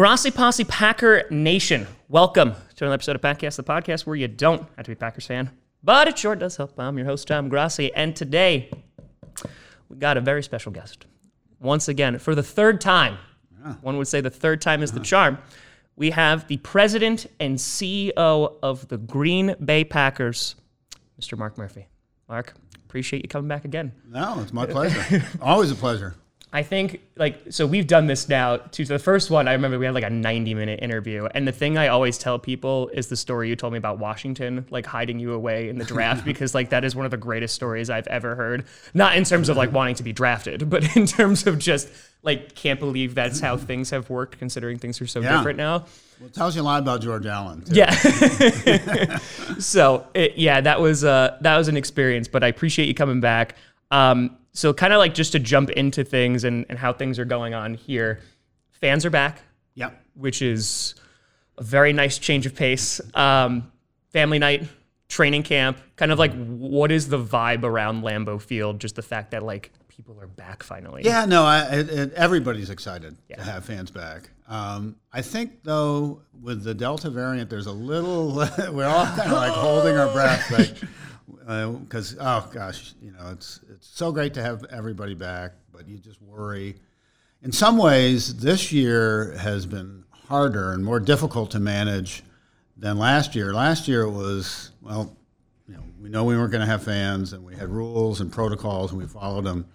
Grossi Posse Packer Nation, welcome to another episode of Packcast, the podcast where you don't have to be a Packers fan, but it sure does help. I'm your host, Tom Grossi, and today we got a very special guest. Once again, for the third time, one would say the third time is the uh-huh. charm, we have the president and CEO of the Green Bay Packers, Mr. Mark Murphy. Mark, appreciate you coming back again. No, it's my pleasure. Always a pleasure. I think like so we've done this now to the first one I remember we had like a 90 minute interview and the thing I always tell people is the story you told me about Washington like hiding you away in the draft because like that is one of the greatest stories I've ever heard not in terms of like wanting to be drafted but in terms of just like can't believe that's how things have worked considering things are so Yeah. different now Well, it tells you a lot about George Allen. too. yeah so it, yeah that was uh that was an experience but I appreciate you coming back um so kind of like just to jump into things and, and how things are going on here fans are back Yep. which is a very nice change of pace. Um, family night, training camp, kind of like what is the vibe around Lambeau Field? Just the fact that like people are back finally. Yeah, no, I, everybody's excited to have fans back. Um, I think, though, with the Delta variant, there's a little, we're all kind of like holding our breath. Like, Uh, because, oh gosh, you know, it's, it's so great to have everybody back, but you just worry. In some ways, this year has been harder and more difficult to manage than last year. Last year it was, well, you know, we know we weren't going to have fans and we had rules and protocols and we followed them.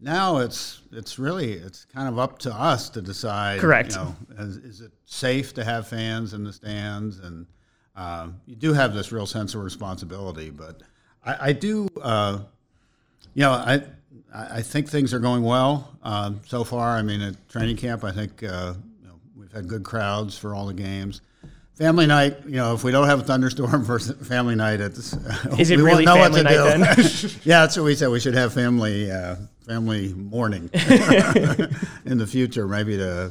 Now it's it's really it's kind of up to us to decide. Correct. You know, is, is it safe to have fans in the stands? And um, you do have this real sense of responsibility. But I, I do, uh, you know, I I think things are going well um, so far. I mean, at training camp, I think uh, you know, we've had good crowds for all the games. Family night, you know, if we don't have a thunderstorm for family night, it's Is it really know what family to night do. then? yeah, that's what we said. We should have family uh, family morning in the future, maybe to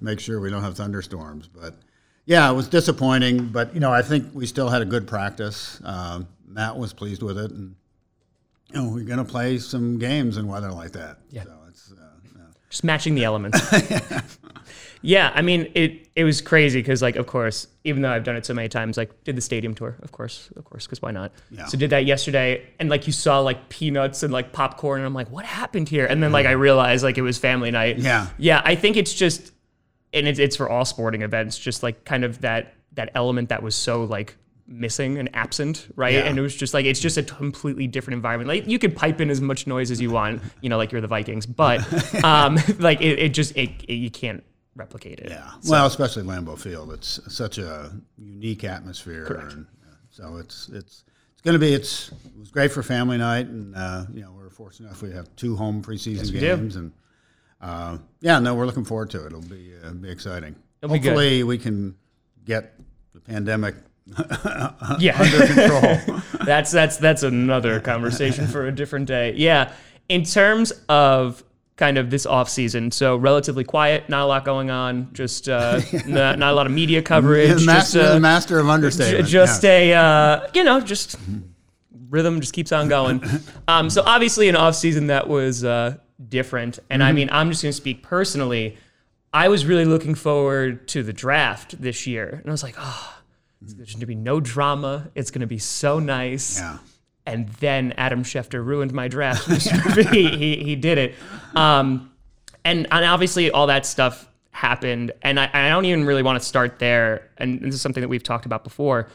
make sure we don't have thunderstorms. But yeah, it was disappointing. But you know, I think we still had a good practice. Um, Matt was pleased with it, and you know, we're going to play some games in weather like that. Yeah. So it's uh, yeah. just matching the elements. yeah, I mean it. It was crazy because, like, of course, even though I've done it so many times, like, did the stadium tour, of course, of course, because why not? Yeah. So did that yesterday, and like you saw like peanuts and like popcorn, and I'm like, what happened here? And then like I realized like it was family night. Yeah. yeah. I think it's just, and it's it's for all sporting events, just like kind of that that element that was so like missing and absent, right? Yeah. And it was just like it's just a completely different environment. Like you could pipe in as much noise as you want, you know, like you're the Vikings, but um, like it, it just it, it, you can't replicate it. Yeah. well, especially Lambeau Field. It's such a unique atmosphere. Correct. And, uh, so it's it's it's going to be it's it was great for family night, and uh, you know we're fortunate enough we have two home preseason we do. games, and uh, yeah, no, we're looking forward to it. It'll be uh, be exciting. It'll be. Hopefully, we can get the pandemic yeah. under control. that's that's that's another conversation for a different day. Yeah. In terms of kind of this off season, so relatively quiet, not a lot going on, just uh, not, not a lot of media coverage, the just master, uh, the master of understatement. just yeah. a uh, you know just rhythm just keeps on going um, so obviously an off season that was uh, different and Mm-hmm. i mean i'm just going to speak personally i was really looking forward to the draft this year and i was like oh there's going to be no drama it's going to be so nice yeah. and then Adam Schefter ruined my draft. he, he, he did it. Um, and, and obviously, all that stuff happened. And I, I don't even really want to start there. And this is something that we've talked about before.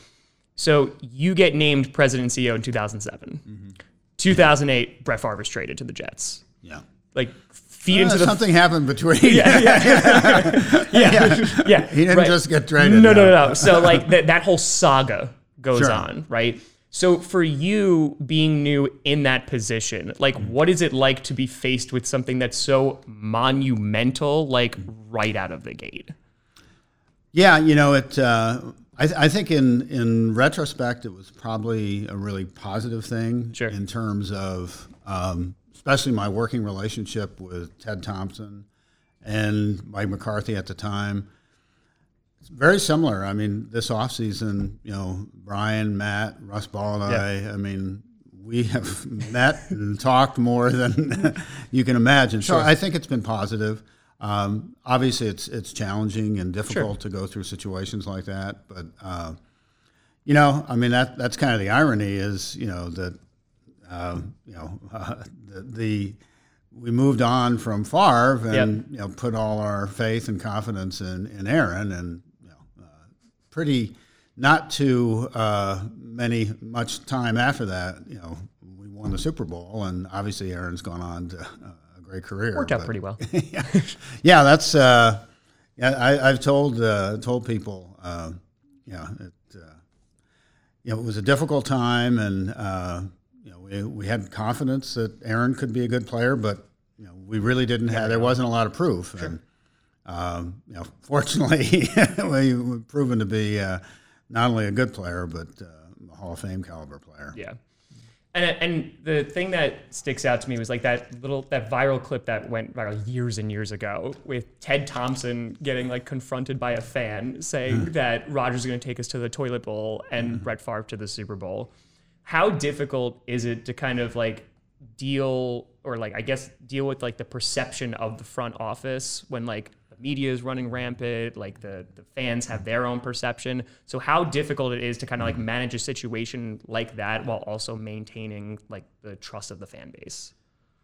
So you get named president and CEO in 2007. 2008, Brett Favre was traded to the Jets. yeah. Like, feed Uh, into the. something happened between. yeah, yeah. yeah. He didn't right. just get traded. No, no, no, no. So like that that whole saga goes Sure. on, right? So for you being new in that position, like what is it like to be faced with something that's so monumental, like right out of the gate? Yeah, you know, it. Uh, I, I think in in retrospect, it was probably a really positive thing Sure. in terms of, um, especially my working relationship with Ted Thompson and Mike McCarthy at the time. It's very similar. I mean, this offseason, you know, Brian, Matt, Russ Ball, and I. I mean, we have met and talked more than you can imagine. So I think it's been positive. Um, obviously, it's it's challenging and difficult sure. to go through situations like that. But uh, you know, I mean that that's kind of the irony is you know that um, you know uh, the, the, we moved on from Favre and yep. you know put all our faith and confidence in in Aaron and you know uh, pretty not too uh, many much time after that you know we won the Super Bowl and obviously Aaron's gone on to uh, great career. Worked out but, pretty well. yeah. yeah, that's uh, yeah. I, have told uh, told people, uh, yeah, it, uh, you know, it was a difficult time, and uh, we, we had confidence that Aaron could be a good player, but you know, we really didn't have. There wasn't a lot of proof, sure. and um, you know, fortunately, we've proven to be uh, not only a good player but a Hall of Fame caliber player. Yeah. And, and the thing that sticks out to me was like that little that viral clip that went viral years and years ago with Ted Thompson getting like confronted by a fan saying mm. that Rodgers is going to take us to the toilet bowl and mm. Brett Favre to the Super Bowl. How difficult is it to kind of like deal or like I guess deal with like the perception of the front office when like the media is running rampant, like the, the fans have their own perception. So how difficult it is to kind of like manage a situation like that while also maintaining like the trust of the fan base.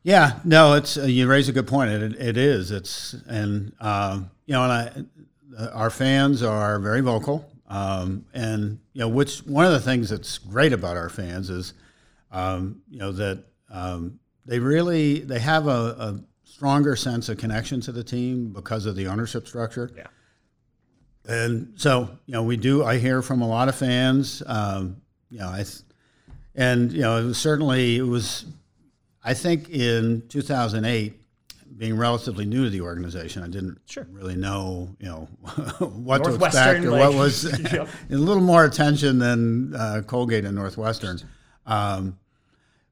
Yeah, no, it's uh, you raise a good point. It, it is. It's and uh, you know, and I, uh, our fans are very vocal. Um, and you know, which one of the things that's great about our fans is, um, you know, that um, they really they have a, a stronger sense of connection to the team because of the ownership structure. Yeah. And so, you know, we do. I hear from a lot of fans. Um, you know, I, and you know, it was certainly it was. I think in 2008, being relatively new to the organization, I didn't sure. really know, you know, what to expect or like, what was yep. a little more attention than uh, Colgate and Northwestern. Um,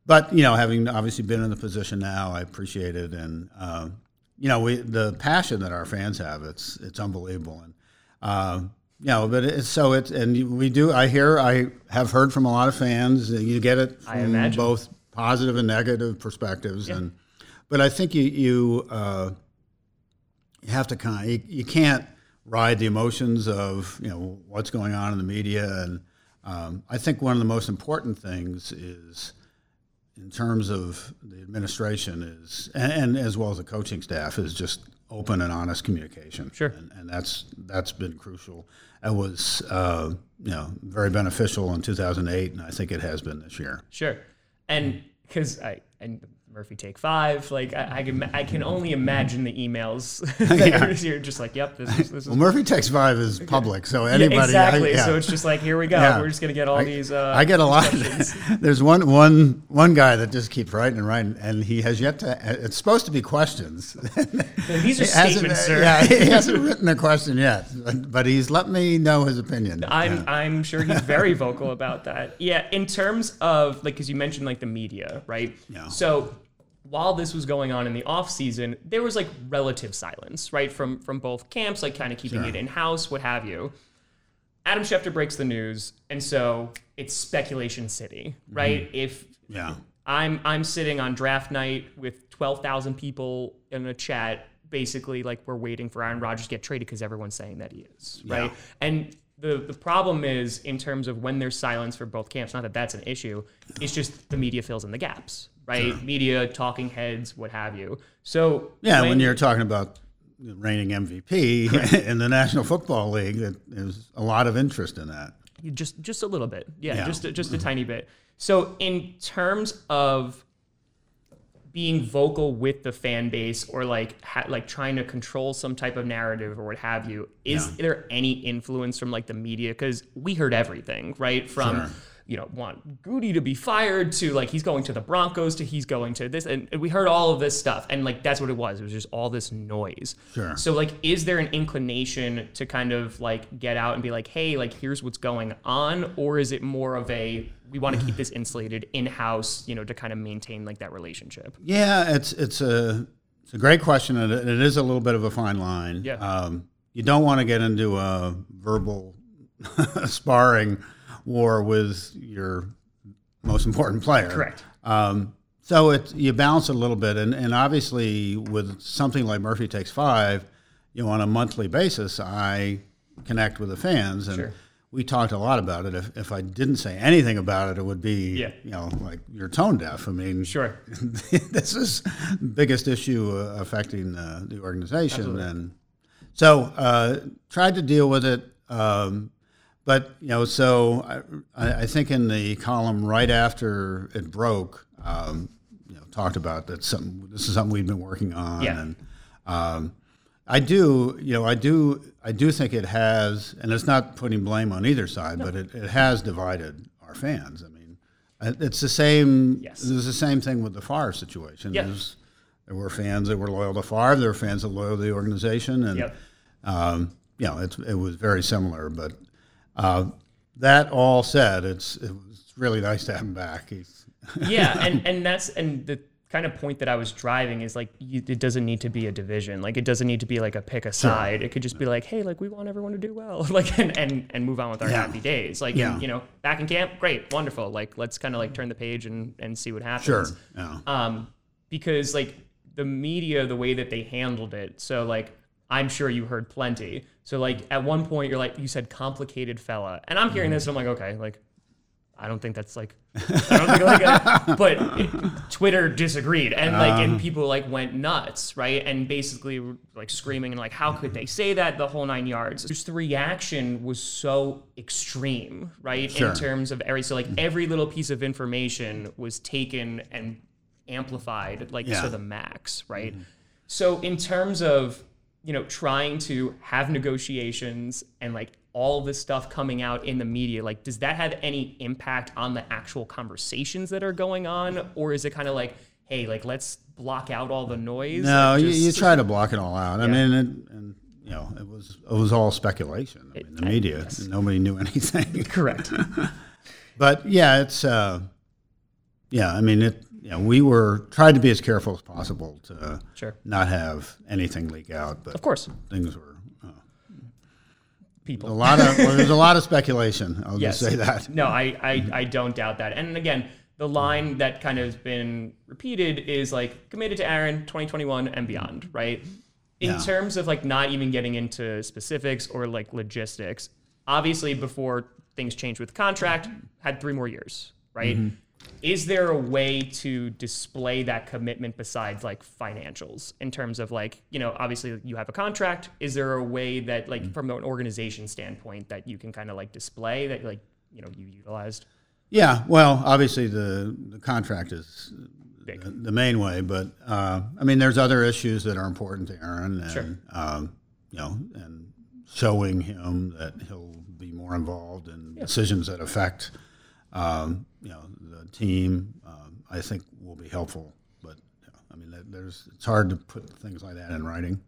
but you know, having obviously been in the position now, I appreciate it, and uh, you know, we the passion that our fans have, it's it's unbelievable, and uh, you know, but it's so it's and we do. I hear, I have heard from a lot of fans. You get it from both positive and negative perspectives, yeah. and but I think you you uh, you have to kind of you, you can't ride the emotions of you know what's going on in the media, and um, I think one of the most important things is in terms of the administration is, and, and, as well as the coaching staff, is just open and honest communication. Sure. And, and that's that's been crucial. It was uh, you know very beneficial in 2008, and I think it has been this year. Sure. And because I and Murphy take five. Like I, I, can, I can only imagine the emails that yeah. you're, just like, yep, this is. This well, Murphy takes five is public, so anybody. Yeah, exactly. I, yeah. So it's just like, here we go. We're just gonna get all these. Uh, I get a lot. there's one one one guy that just keeps writing and writing, and he has yet to. It's supposed to be questions. these are statements, sir. Yeah, he hasn't written a question yet, but, but he's let me know his opinion. I'm I'm sure he's very vocal about that. Yeah, in terms of like, because you mentioned like the media, right? Yeah. So while this was going on in the off season, there was like relative silence, right, from from both camps, like kind of keeping sure. it in house, what have you. Adam Schefter breaks the news, and so it's speculation city, mm-hmm. right? Mm-hmm. If yeah, I'm I'm sitting on draft night with twelve thousand people in a chat, basically like we're waiting for Aaron Rodgers to get traded because everyone's saying that he is, right? Yeah. And the the problem is in terms of when there's silence for both camps. Not that that's an issue. It's just the media fills in the gaps, right? Sure. Media, talking heads, what have you. So yeah, when, when you're talking about reigning MVP in the National Football League, there's a lot of interest in that. Just just a little bit, yeah, yeah. just just a mm-hmm. tiny bit. So in terms of being vocal with the fan base or like ha- like trying to control some type of narrative or what have you is yeah. there any influence from like the media? Because we heard everything right? From sure you know, want Gutey to be fired to like he's going to the Broncos to he's going to this. And we heard all of this stuff. And like that's what it was. It was just all this noise. Sure. So like, is there an inclination to kind of like get out and be like, hey, like here's what's going on? Or is it more of a we want to keep this insulated in house, you know, to kind of maintain like that relationship? Yeah, it's it's a it's a great question, and it is a little bit of a fine line. Yeah. Um, you don't want to get into a verbal sparring war with your most important player. Correct. Um, so it you balance it a little bit, and, and obviously with something like Murphy Takes Five, you know, on a monthly basis, I connect with the fans, and Sure. we talked a lot about it. If, if I didn't say anything about it, it would be, Yeah. you know, like you're tone deaf. I mean, Sure. this is the biggest issue uh, affecting uh, the organization, and so uh, tried to deal with it. Um, but you know, so I, I think in the column right after it broke, um, you know, talked about that some this is something we've been working on, Yeah. and um, I do, you know, I do, I do think it has, and it's not putting blame on either side, but it, it has divided our fans. I mean, it's the same. Yes. It was the same thing with the Favre situation. There's- there were fans that were loyal to Favre. There were fans that were loyal to the organization, and Yep. um, you know, it's, it was very similar. But uh, that all said, it's it was really nice to have him back. He's yeah, and and that's and the kind of point that I was driving is like you, it doesn't need to be a division. Like it doesn't need to be like a pick a side. It could just be like, hey, like we want everyone to do well, like and and, and move on with our Yeah. happy days. Like Yeah. you know, back in camp, great, wonderful. Like let's kind of like turn the page and and see what happens. sure. Yeah. um, because like the media, the way that they handled it. So like, I'm sure you heard plenty. So like, at one point, you're like, you said complicated fella, and I'm hearing this, and I'm like, okay, like, I don't think that's like, I don't think like, a, but it, Twitter disagreed, and like, and um. people like went nuts, right? And basically like screaming and like, how could they say that? The whole nine yards. Just the reaction was so extreme, right? Sure. In terms of every, so like every little piece of information was taken and amplified like Yeah. to the max, right? Mm-hmm. So in terms of you know trying to have negotiations and like all this stuff coming out in the media, like does that have any impact on the actual conversations that are going on, or is it kind of like, hey, like let's block out all the noise? No, and you, you try to block it all out. I mean, it, and you know, it was it was all speculation. I mean, the I- media, yes. nobody knew anything. correct. but yeah, it's uh, yeah. I mean, it. You know, we were tried to be as careful as possible to Sure, not have anything leak out, but of course, things were uh, a lot of well, there's a lot of speculation. I'll Yes. just say that. No, I, I, I don't doubt that. And again, the line that kind of has been repeated is like committed to Aaron 2021 and beyond, right? In Yeah. terms of like not even getting into specifics or like logistics, obviously before things changed with contract, had three more years, right? Mm-hmm. Is there a way to display that commitment besides like financials in terms of like, you know, obviously you have a contract. Is there a way that like Mm-hmm. from an organization standpoint that you can kind of like display that like, you know, you utilized? Yeah, well, obviously the the contract is Big. the, the main way, but uh, I mean, there's other issues that are important to Aaron, and Sure. um, you know, and showing him that he'll be more involved in decisions that affect um, you know the team. Um, I think will be helpful, but know, I mean, that- there's it's hard to put things like that in writing.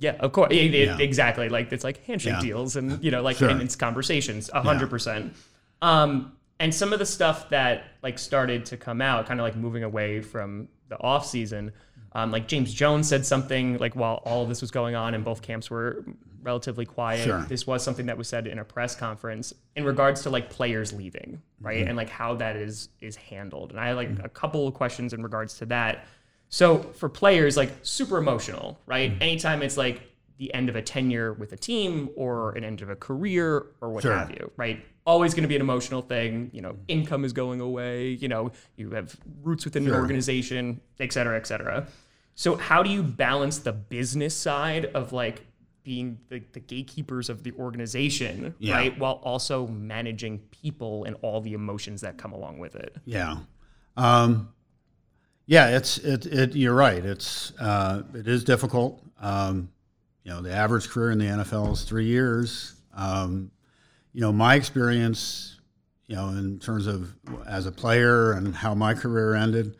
Yeah, of course. It- it- Yeah. Exactly. Like it's like handshake Yeah. deals and you know, like Sure. and it's conversations, a hundred percent. Um, and some of the stuff that like started to come out, kind of like moving away from the off season. Um, like James Jones said something like while all of this was going on and both camps were relatively quiet. Sure. This was something that was said in a press conference in regards to like players leaving, right? Mm-hmm. And like how that is is handled. And I had like a couple of questions in regards to that. So for players, like super emotional, right? Mm-hmm. Anytime it's like the end of a tenure with a team or an end of a career or what Sure. have you, right? Always going to be an emotional thing. You know, income is going away. You know, you have roots within an organization, et cetera, et cetera. So how do you balance the business side of like being the, the gatekeepers of the organization, Yeah. right? While also managing people and all the emotions that come along with it. Yeah. Um, yeah, it's it, it. You're right. It's uh, it is difficult. Um, you know, the average career in the NFL is three years. Um, you know, my experience, you know, in terms of as a player and how my career ended,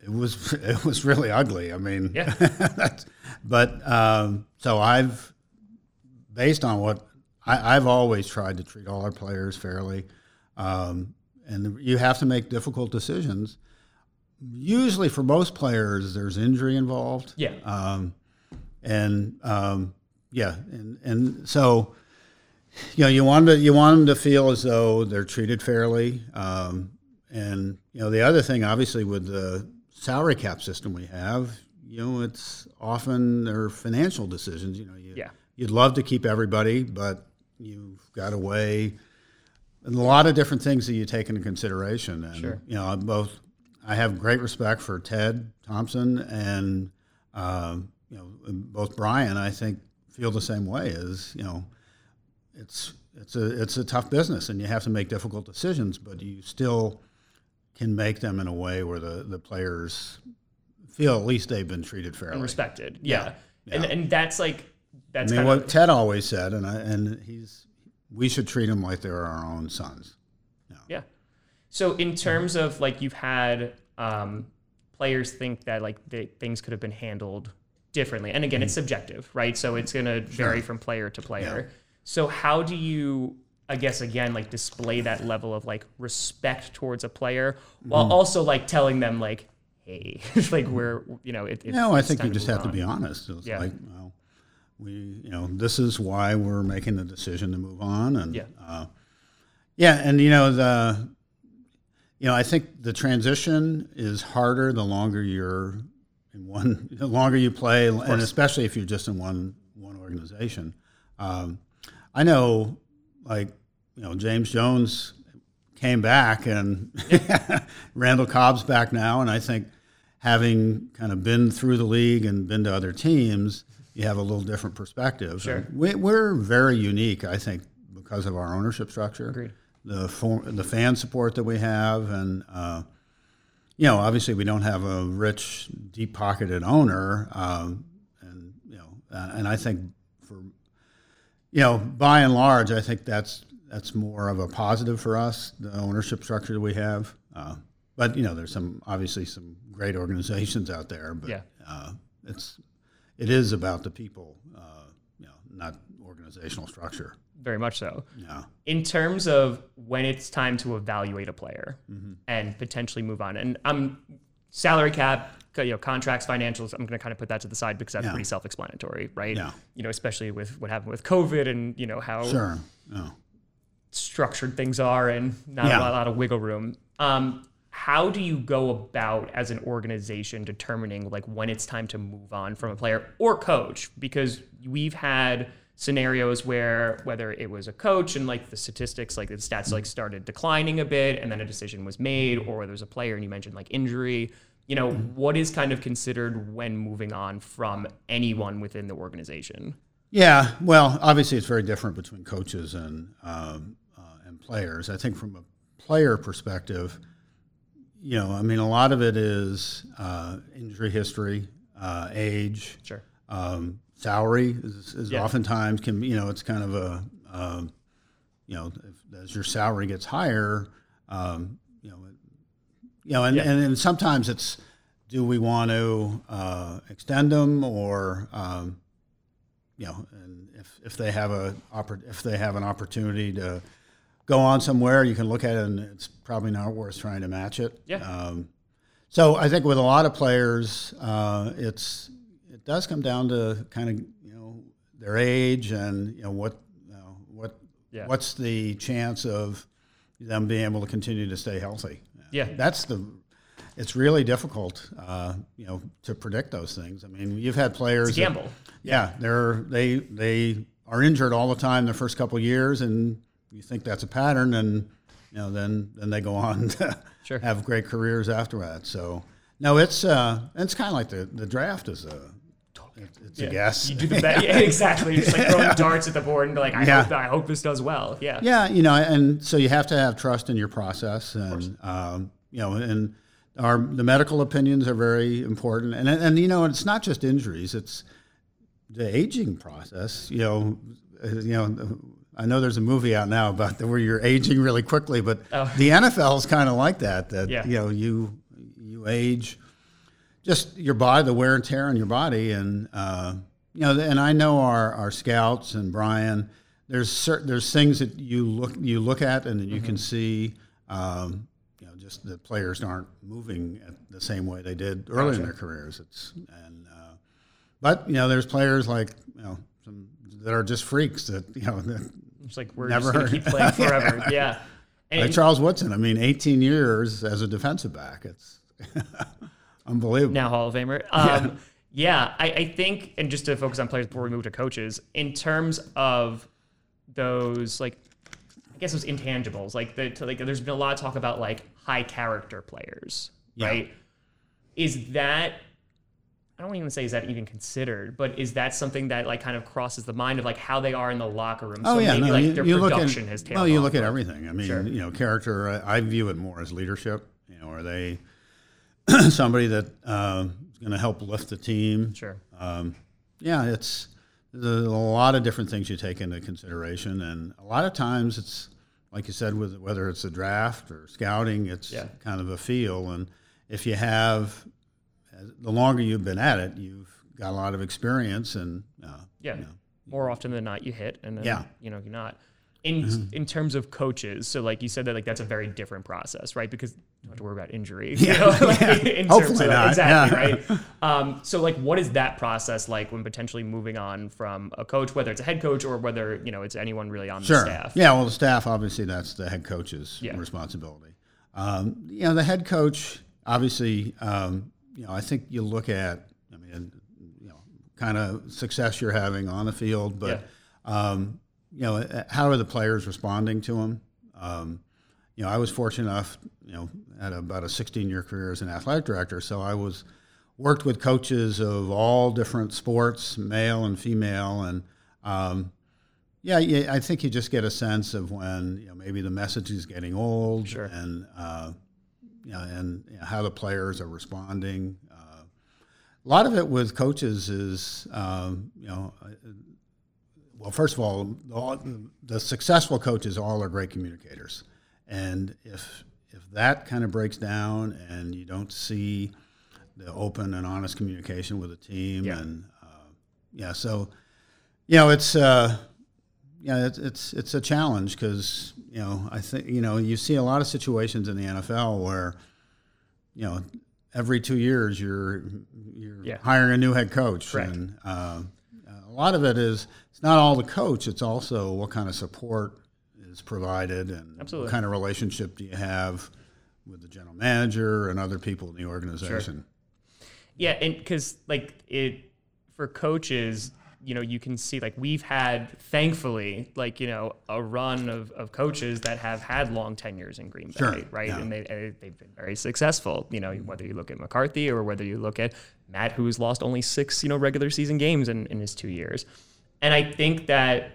it was it was really ugly. I mean, Yeah. that's, but um, so I've based on what I, I've always tried to treat all our players fairly, um, and you have to make difficult decisions. Usually, for most players, there's injury involved. Yeah. Um, and um, yeah, and and so you know you want to you want them to feel as though they're treated fairly, um, and you know the other thing, obviously, with the salary cap system we have, you know, it's often their financial decisions. You know, you, Yeah. you'd love to keep everybody, but you've got to weigh and a lot of different things that you take into consideration. And Sure. you know, I'm both I have great respect for Ted Thompson and um, you know both Brian. I think feel the same way. Is you know, it's it's a it's a tough business, and you have to make difficult decisions, but you still can make them in a way where the the players feel at least they've been treated fairly. and respected. Yeah. Yeah. And and that's like I that's mean, kind what of Ted always said, and I, and he's we should treat them like they're our own sons. yeah. So in terms of like you've had um, players think that like things could have been handled differently, and again, it's subjective, right? So it's going to vary from player to player. So how do you? I guess again, like display that level of like respect towards a player while also like telling them like, hey, like we're you know it, it's, No, I think you just have to be honest. It's Yeah. like, well, we, you know, this is why we're making the decision to move on, and Yeah. uh, yeah, and you know the, you know, I think the transition is harder the longer you're in one, the longer you play, and especially if you're just in one one organization. Um, I know, like, you know, James Jones came back, and Randall Cobb's back now, and I think having kind of been through the league and been to other teams, you have a little different perspective. Sure. And We, we're very unique, I think, because of our ownership structure, Agreed. the for, the fan support that we have, and uh, you know, obviously we don't have a rich, deep pocketed owner, um, and you know, uh, and I think for you know, by and large, I think that's that's more of a positive for us, the ownership structure that we have. Uh, but you know, there's some obviously some great organizations out there, but Yeah. uh, it's it is about the people, uh, you know, not organizational structure. Very much so. Yeah. in terms of when it's time to evaluate a player Mm-hmm. and potentially move on, and I'm salary cap, you know, contracts, financials. I'm going to kind of put that to the side because that's Yeah. pretty self-explanatory, right? Yeah. You know, especially with what happened with COVID and you know how Sure. Structured things are and not Yeah. a lot, lot of wiggle room. Um, how do you go about as an organization determining like when it's time to move on from a player or coach? Because we've had scenarios where whether it was a coach and like the statistics, like the stats like started declining a bit and then a decision was made, or there was a player and you mentioned like injury. You know, what is kind of considered when moving on from anyone within the organization? Yeah, well, obviously it's very different between coaches and um, uh, and players. I think from a player perspective, you know, I mean, a lot of it is uh, injury history, uh, age, Sure. um, salary is, is Yeah. oftentimes can you know it's kind of a um, you know if, as your salary gets higher, um, you know, it, you know, and, Yeah. and and sometimes it's do we want to uh, extend them or um, you know, and if, if they have a if they have an opportunity to go on somewhere, you can look at it and it's probably not worth trying to match it. Yeah. Um, so I think with a lot of players, uh, it's it does come down to kind of you know their age and you know what you know, what Yeah. what's the chance of them being able to continue to stay healthy. Yeah. That's the it's really difficult, uh, you know, to predict those things. I mean, you've had players. It's a that- gamble. yeah, they're they they are injured all the time the first couple of years, and you think that's a pattern, and you know then then they go on to Sure. have great careers after that. So no, it's uh, it's kind of like the the draft is a it's a guess. You do the best. Yeah, exactly. You're just like throwing darts at the board and be like, I, Yeah. hope, I hope this does well. Yeah. Yeah, you know, and so you have to have trust in your process, and um, you know, and our the medical opinions are very important, and and you know, it's not just injuries; it's the aging process. You know, uh, you know, I know there's a movie out now about the, where you're aging really quickly, but Oh. the NFL is kind of like that. That Yeah. you know, you you age just your body, the wear and tear on your body, and uh, you know, and I know our, our scouts and Brian. There's certain there's things that you look you look at and that you can see. Um, you know, just the players aren't moving at the same way they did early in their careers. It's and uh, but you know, there's players like you know some that are just freaks that you know. That, It's like we're Never just keep playing forever. yeah. And like Charles Woodson, I mean, 18 years as a defensive back. It's unbelievable. Now Hall of Famer. Um, yeah, I, I, think, and just to focus on players before we move to coaches, in terms of those, like, I guess those intangibles, like, the, to, like there's been a lot of talk about like high character players, yeah. right? Is that I don't even say is that even considered, but is that something that like kind of crosses the mind of like how they are in the locker room? Oh so yeah, maybe, no, like you, their you production look at, has Well, you look at everything. I mean, sure. you know, character. I, I, view it more as leadership. You know, are they somebody that uh, is going to help lift the team? Sure. Um, yeah, it's there's a lot of different things you take into consideration, and a lot of times it's like you said, with whether it's a draft or scouting, it's yeah. kind of a feel, and if you have the longer you've been at it, you've got a lot of experience, and uh, yeah, you know, more often than not, you hit, and then yeah. you know you're not. In mm-hmm. in terms of coaches, so like you said that like that's a very different process, right? Because you don't have to worry about injury. Yeah, you know? like, yeah. hopefully of, not. Exactly, yeah. right? Um, so like, what is that process like when potentially moving on from a coach, whether it's a head coach or whether you know it's anyone really on sure. the staff? Yeah, well, the staff obviously that's the head coach's yeah. responsibility. Um, you know, the head coach obviously um, you know, I think you look at, I mean, you know, kind of success you're having on the field, but, um, you know, how are the players responding to them? Um, you know, I was fortunate enough, you know, had about a 16 year career as an athletic director, so I was worked with coaches of all different sports, male and female, and um, yeah, yeah, I think you just get a sense of when you know maybe the message is getting old, sure. and uh, you know, and you know, how the players are responding. Uh, a lot of it with coaches is, um, you know, uh, well, first of all, all, the successful coaches all are great communicators, and if if that kind of breaks down and you don't see the open and honest communication with the team, yeah. and uh, yeah, so you know, it's. Uh, yeah, it's it's it's a challenge because you know I think you know you see a lot of situations in the NFL where you know every two years you're you're yeah. hiring a new head coach, Correct. and uh, lot of it is it's not all the coach; it's also what kind of support is provided and Absolutely. what kind of relationship do you have with the general manager and other people in the organization. Sure. Yeah, and because like it for coaches you know, you can see like we've had, thankfully, like, you know, a run of, of coaches that have had long tenures in Green Bay, sure. right? Yeah. And they, eh, they've been very successful, you know, whether you look at McCarthy or whether you look at Matt, who's lost only six, you know, regular season games in, in his two years. And I think that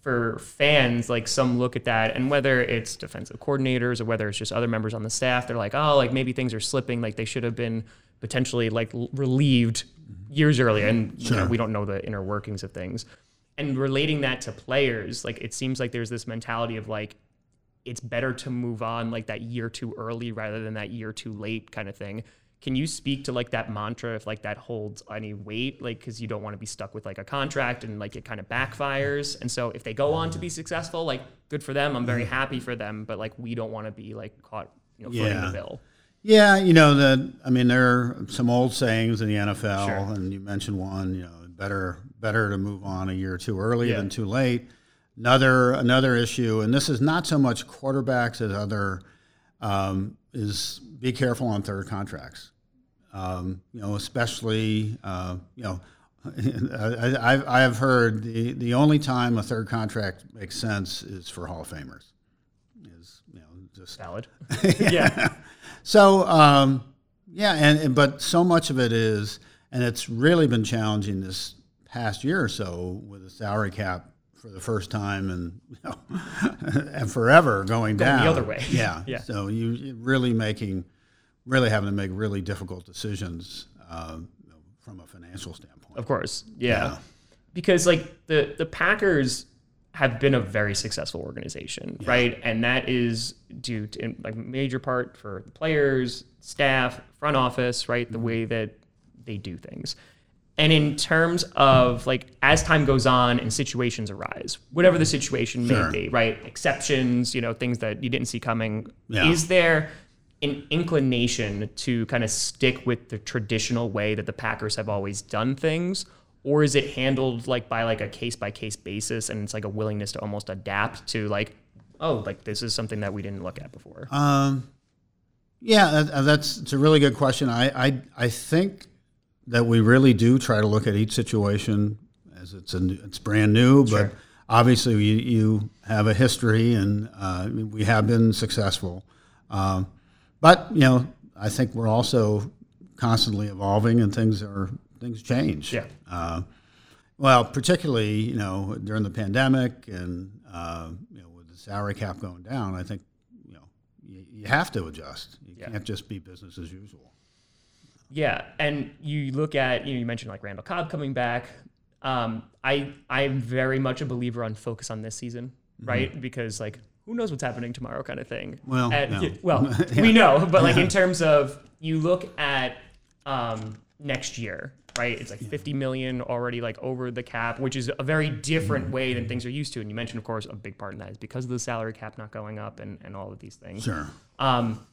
for fans, like some look at that, and whether it's defensive coordinators or whether it's just other members on the staff, they're like, oh, like maybe things are slipping, like they should have been potentially like relieved years earlier, and sure. you know, we don't know the inner workings of things. And relating that to players, like it seems like there's this mentality of like it's better to move on like that year too early rather than that year too late kind of thing. Can you speak to like that mantra if like that holds any weight? Like, because you don't want to be stuck with like a contract and like it kind of backfires. And so if they go on to be successful, like good for them. I'm very happy for them. But like we don't want to be like caught, you know, footing yeah. the bill. Yeah, you know the. I mean, there are some old sayings in the NFL, sure. and you mentioned one. You know, better better to move on a year or two early yeah. than too late. Another another issue, and this is not so much quarterbacks as other, um, is be careful on third contracts. Um, you know, especially uh, you know. I, I, have heard the, the only time a third contract makes sense is for Hall of Famers. Is you know just valid. yeah. So um, yeah, and, and, but so much of it is, and it's really been challenging this past year or so with the salary cap for the first time and you know, and forever going, going down the other way. Yeah, yeah. So you really making, really having to make really difficult decisions uh, from a financial standpoint. Of course, yeah. yeah. Because like the the Packers have been a very successful organization, yeah. right? And that is due to in, like major part for the players, staff, front office, right? The mm-hmm. way that they do things. And in terms of like as time goes on and situations arise, whatever the situation may sure. be, right? Exceptions, you know, things that you didn't see coming. Yeah. Is there an inclination to kind of stick with the traditional way that the Packers have always done things? Or is it handled like by like a case by case basis and it's like a willingness to almost adapt to like oh, like this is something that we didn't look at before? Um, yeah, that, that's it's a really good question. I, I I think that we really do try to look at each situation as it's a it's brand new, but Sure. obviously you, you have a history and uh, we have been successful. Um, but you know, I think we're also constantly evolving and things are things change. Yeah. Uh, well, particularly you know during the pandemic and uh, you know with the salary cap going down, I think you know you, you have to adjust. You Yeah. can't just be business as usual. Yeah, and you look at you know you mentioned like Randall Cobb coming back. Um, I I'm very much a believer on focus on this season, right? Because like who knows what's happening tomorrow, kind of thing. Mm-hmm. Well, And- no. yeah, well, we know, but like in terms of you look at um, next year, right? It's like 50 million already like over the cap, which is a very different way than things are used to. And you mentioned, of course, a big part in that is because of the salary cap not going up and, and all of these things. Sure. Um,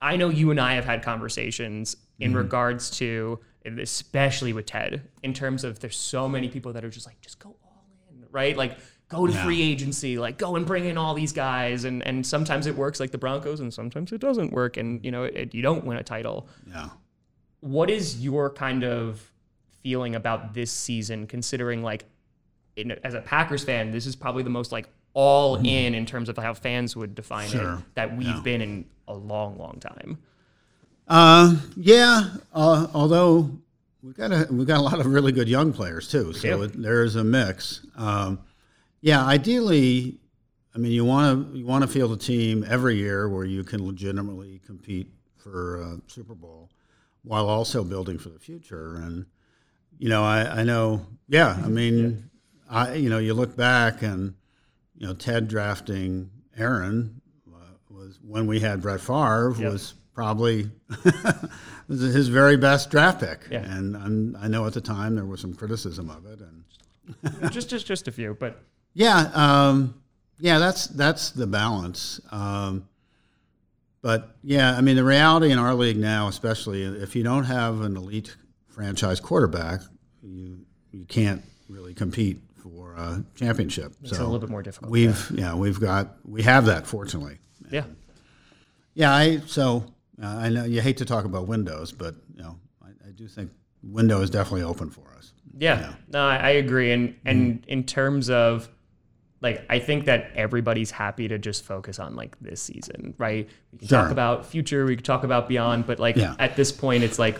I know you and I have had conversations in regards to, especially with Ted, in terms of there's so many people that are just like, just go all in, right? Like, go to Yeah. free agency, like, go and bring in all these guys. And, and sometimes it works like the Broncos, and sometimes it doesn't work. And, you know, it, you don't win a title. Yeah. What is your kind of feeling about this season, considering, like, in, as a Packers fan, this is probably the most, like, all in in terms of how fans would define it that we've Yeah. been in a long, long time. Uh, yeah. Uh, although we've got a we've got a lot of really good young players too, so it, there is a mix. Um, yeah. Ideally, I mean, you want to you want to field a team every year where you can legitimately compete for a Super Bowl, while also building for the future. And you know, I, I know. Yeah. I mean, I you know, you look back and you know, Ted drafting Aaron uh, was when we had Brett Favre Yep. was probably was his very best draft pick. Yeah. And I'm, I know at the time there was some criticism of it. And just, just, just a few, but yeah, um, yeah, that's that's the balance. Um, but yeah, I mean, the reality in our league now, especially if you don't have an elite franchise quarterback, you you can't really compete for a championship. it's a little bit more difficult. We've yeah. we've got we have that fortunately. yeah. Yeah, I so uh, I know you hate to talk about Windows, but you know I, I do think window is definitely open for us. Yeah, no, I, I agree. And and in terms of like, I think that everybody's happy to just focus on like this season, right? We can talk about future, we can talk about beyond, but like Yeah. at this point, it's like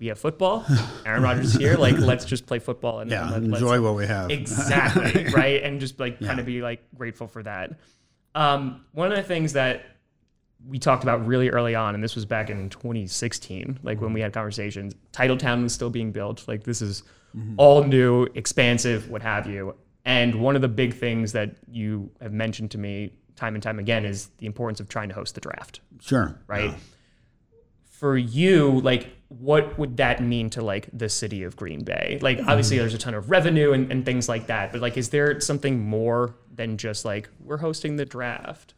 we have football. Aaron Rodgers here. Like, let's just play football and Yeah, and let- let's- enjoy what we have. exactly right, and just like kind of be like grateful for that. Um, one of the things that we talked about really early on, and this was back in 2016, like when we had conversations. Titletown was still being built. Like this is all new, expansive, what have you. And one of the big things that you have mentioned to me time and time again is the importance of trying to host the draft, Sure. right? Yeah. For you, like, what would that mean to like the city of Green Bay? Like, obviously, there's a ton of revenue and, and things like that, but like, is there something more than just like we're hosting the draft?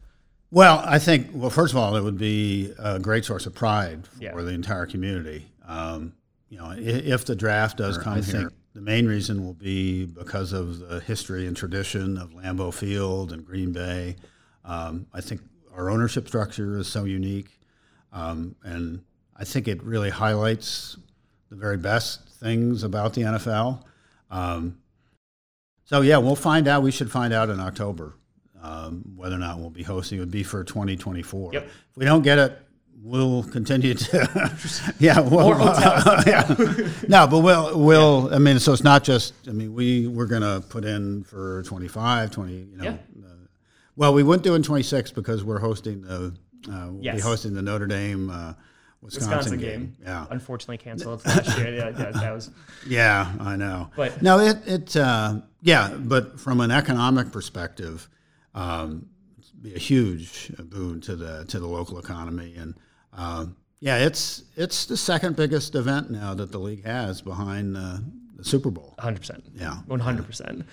Well, I think, well, first of all, it would be a great source of pride for Yeah. the entire community. Um, you know, i- if the draft does come here, the main reason will be because of the history and tradition of Lambeau Field and Green Bay. Um, I think our ownership structure is so unique, um, and I think it really highlights the very best things about the NFL. Um, so yeah, we'll find out. We should find out in October um, whether or not we'll be hosting. It would be for 2024. Yep. If we don't get it, we'll continue to. yeah, we'll, hotels. yeah. No, but we'll we'll. I mean, so it's not just. I mean, we we're gonna put in for 25, 20. You know. Yeah. uh, well, we wouldn't do in 26 because we're hosting the. Uh, we'll Yes. be hosting the Notre Dame. Uh, Wisconsin, Wisconsin game. game. Yeah. Unfortunately, canceled last year. Yeah, yeah, that was Yeah, I know. But- no, it it uh, yeah, but from an economic perspective, um, be a huge boon to the to the local economy, and um, yeah, it's it's the second biggest event now that the league has behind uh, the Super Bowl. 100%. Yeah, 100%.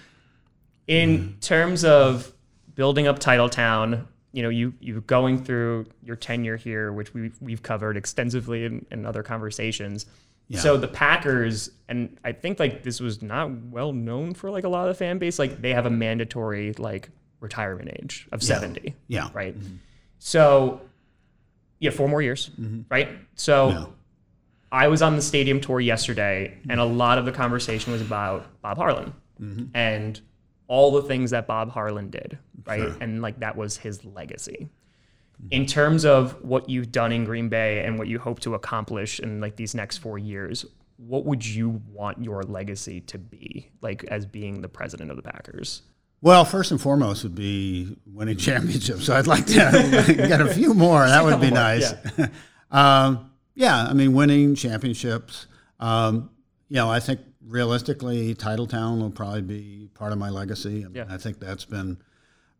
In terms of building up Titletown, you know, you you going through your tenure here, which we've we've covered extensively in, in other conversations. So the Packers, and I think like this was not well known for like a lot of the fan base. Like they have a mandatory like retirement age of 70. Yeah. Right. So you have four more years, mm-hmm. right? So Yeah. I was on the stadium tour yesterday, and a lot of the conversation was about Bob Harlan mm-hmm. and all the things that Bob Harlan did, right? And like that was his legacy. Mm-hmm. In terms of what you've done in Green Bay and what you hope to accomplish in like these next four years, what would you want your legacy to be, like as being the president of the Packers? Well, first and foremost would be winning championships. So I'd like to get a few more. That would be nice. um, yeah, I mean, winning championships. Um, you know, I think realistically, Titletown will probably be part of my legacy. I, mean, Yeah. I think that's been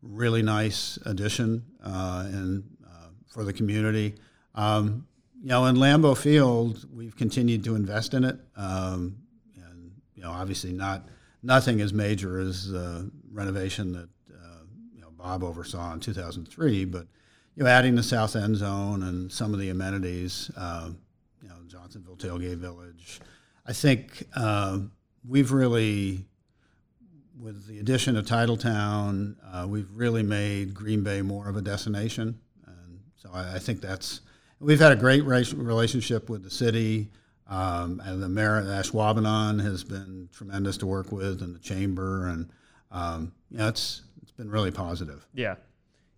really nice addition uh, and uh, for the community. Um, you know, in Lambeau Field, we've continued to invest in it, um, and you know, obviously not nothing as major as the renovation that uh, you know Bob oversaw in 2003, but you know, adding the south end zone and some of the amenities, um, you know, Johnsonville Tailgate Village. I think um, we've really with the addition of Titletown, uh, we've really made Green Bay more of a destination, and so I, I think that's. We've had a great relationship with the city, um, and the mayor of Ashwaubenon has been tremendous to work with, and the chamber, and um, you know, it's it's been really positive. Yeah.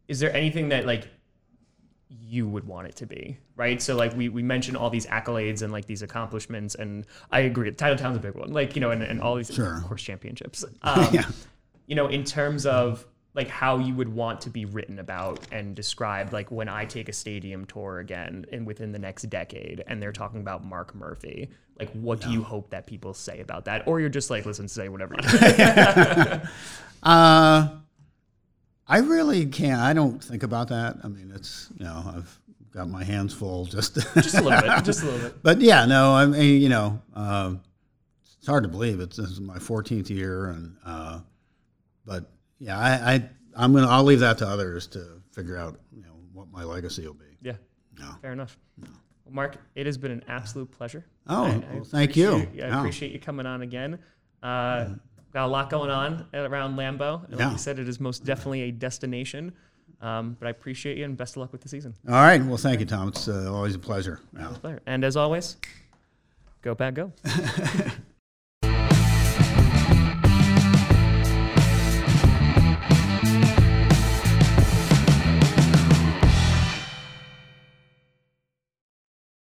Is there anything that like you would want it to be? Right. So like we, we mentioned all these accolades and like these accomplishments and I agree. Titletown's a big one. Like, you know, and, and all these Sure. course championships. Um, Yeah. you know, in terms of like how you would want to be written about and described, like when I take a stadium tour again and within the next decade and they're talking about Mark Murphy, like what do you hope that people say about that? Or you're just like, listen, say whatever you Uh, I really can't. I don't think about that. I mean, it's you know, I've got my hands full. Just, just a little bit. Just a little bit. but yeah, no. I mean, you know, um, it's hard to believe it's this is my 14th year, and uh, but yeah, I, I I'm gonna I'll leave that to others to figure out you know what my legacy will be. Yeah. No. Fair enough. Well, Mark, it has been an absolute pleasure. Oh, I- I well, thank you. I Yeah. appreciate you coming on again. Uh, got a lot going on around Lambeau. And like Yeah. you said, it is most definitely a destination. Um, but I appreciate you and best of luck with the season. All right. Well, thank you, Tom. It's uh, always a pleasure. Yeah. And as always, go Pack, go.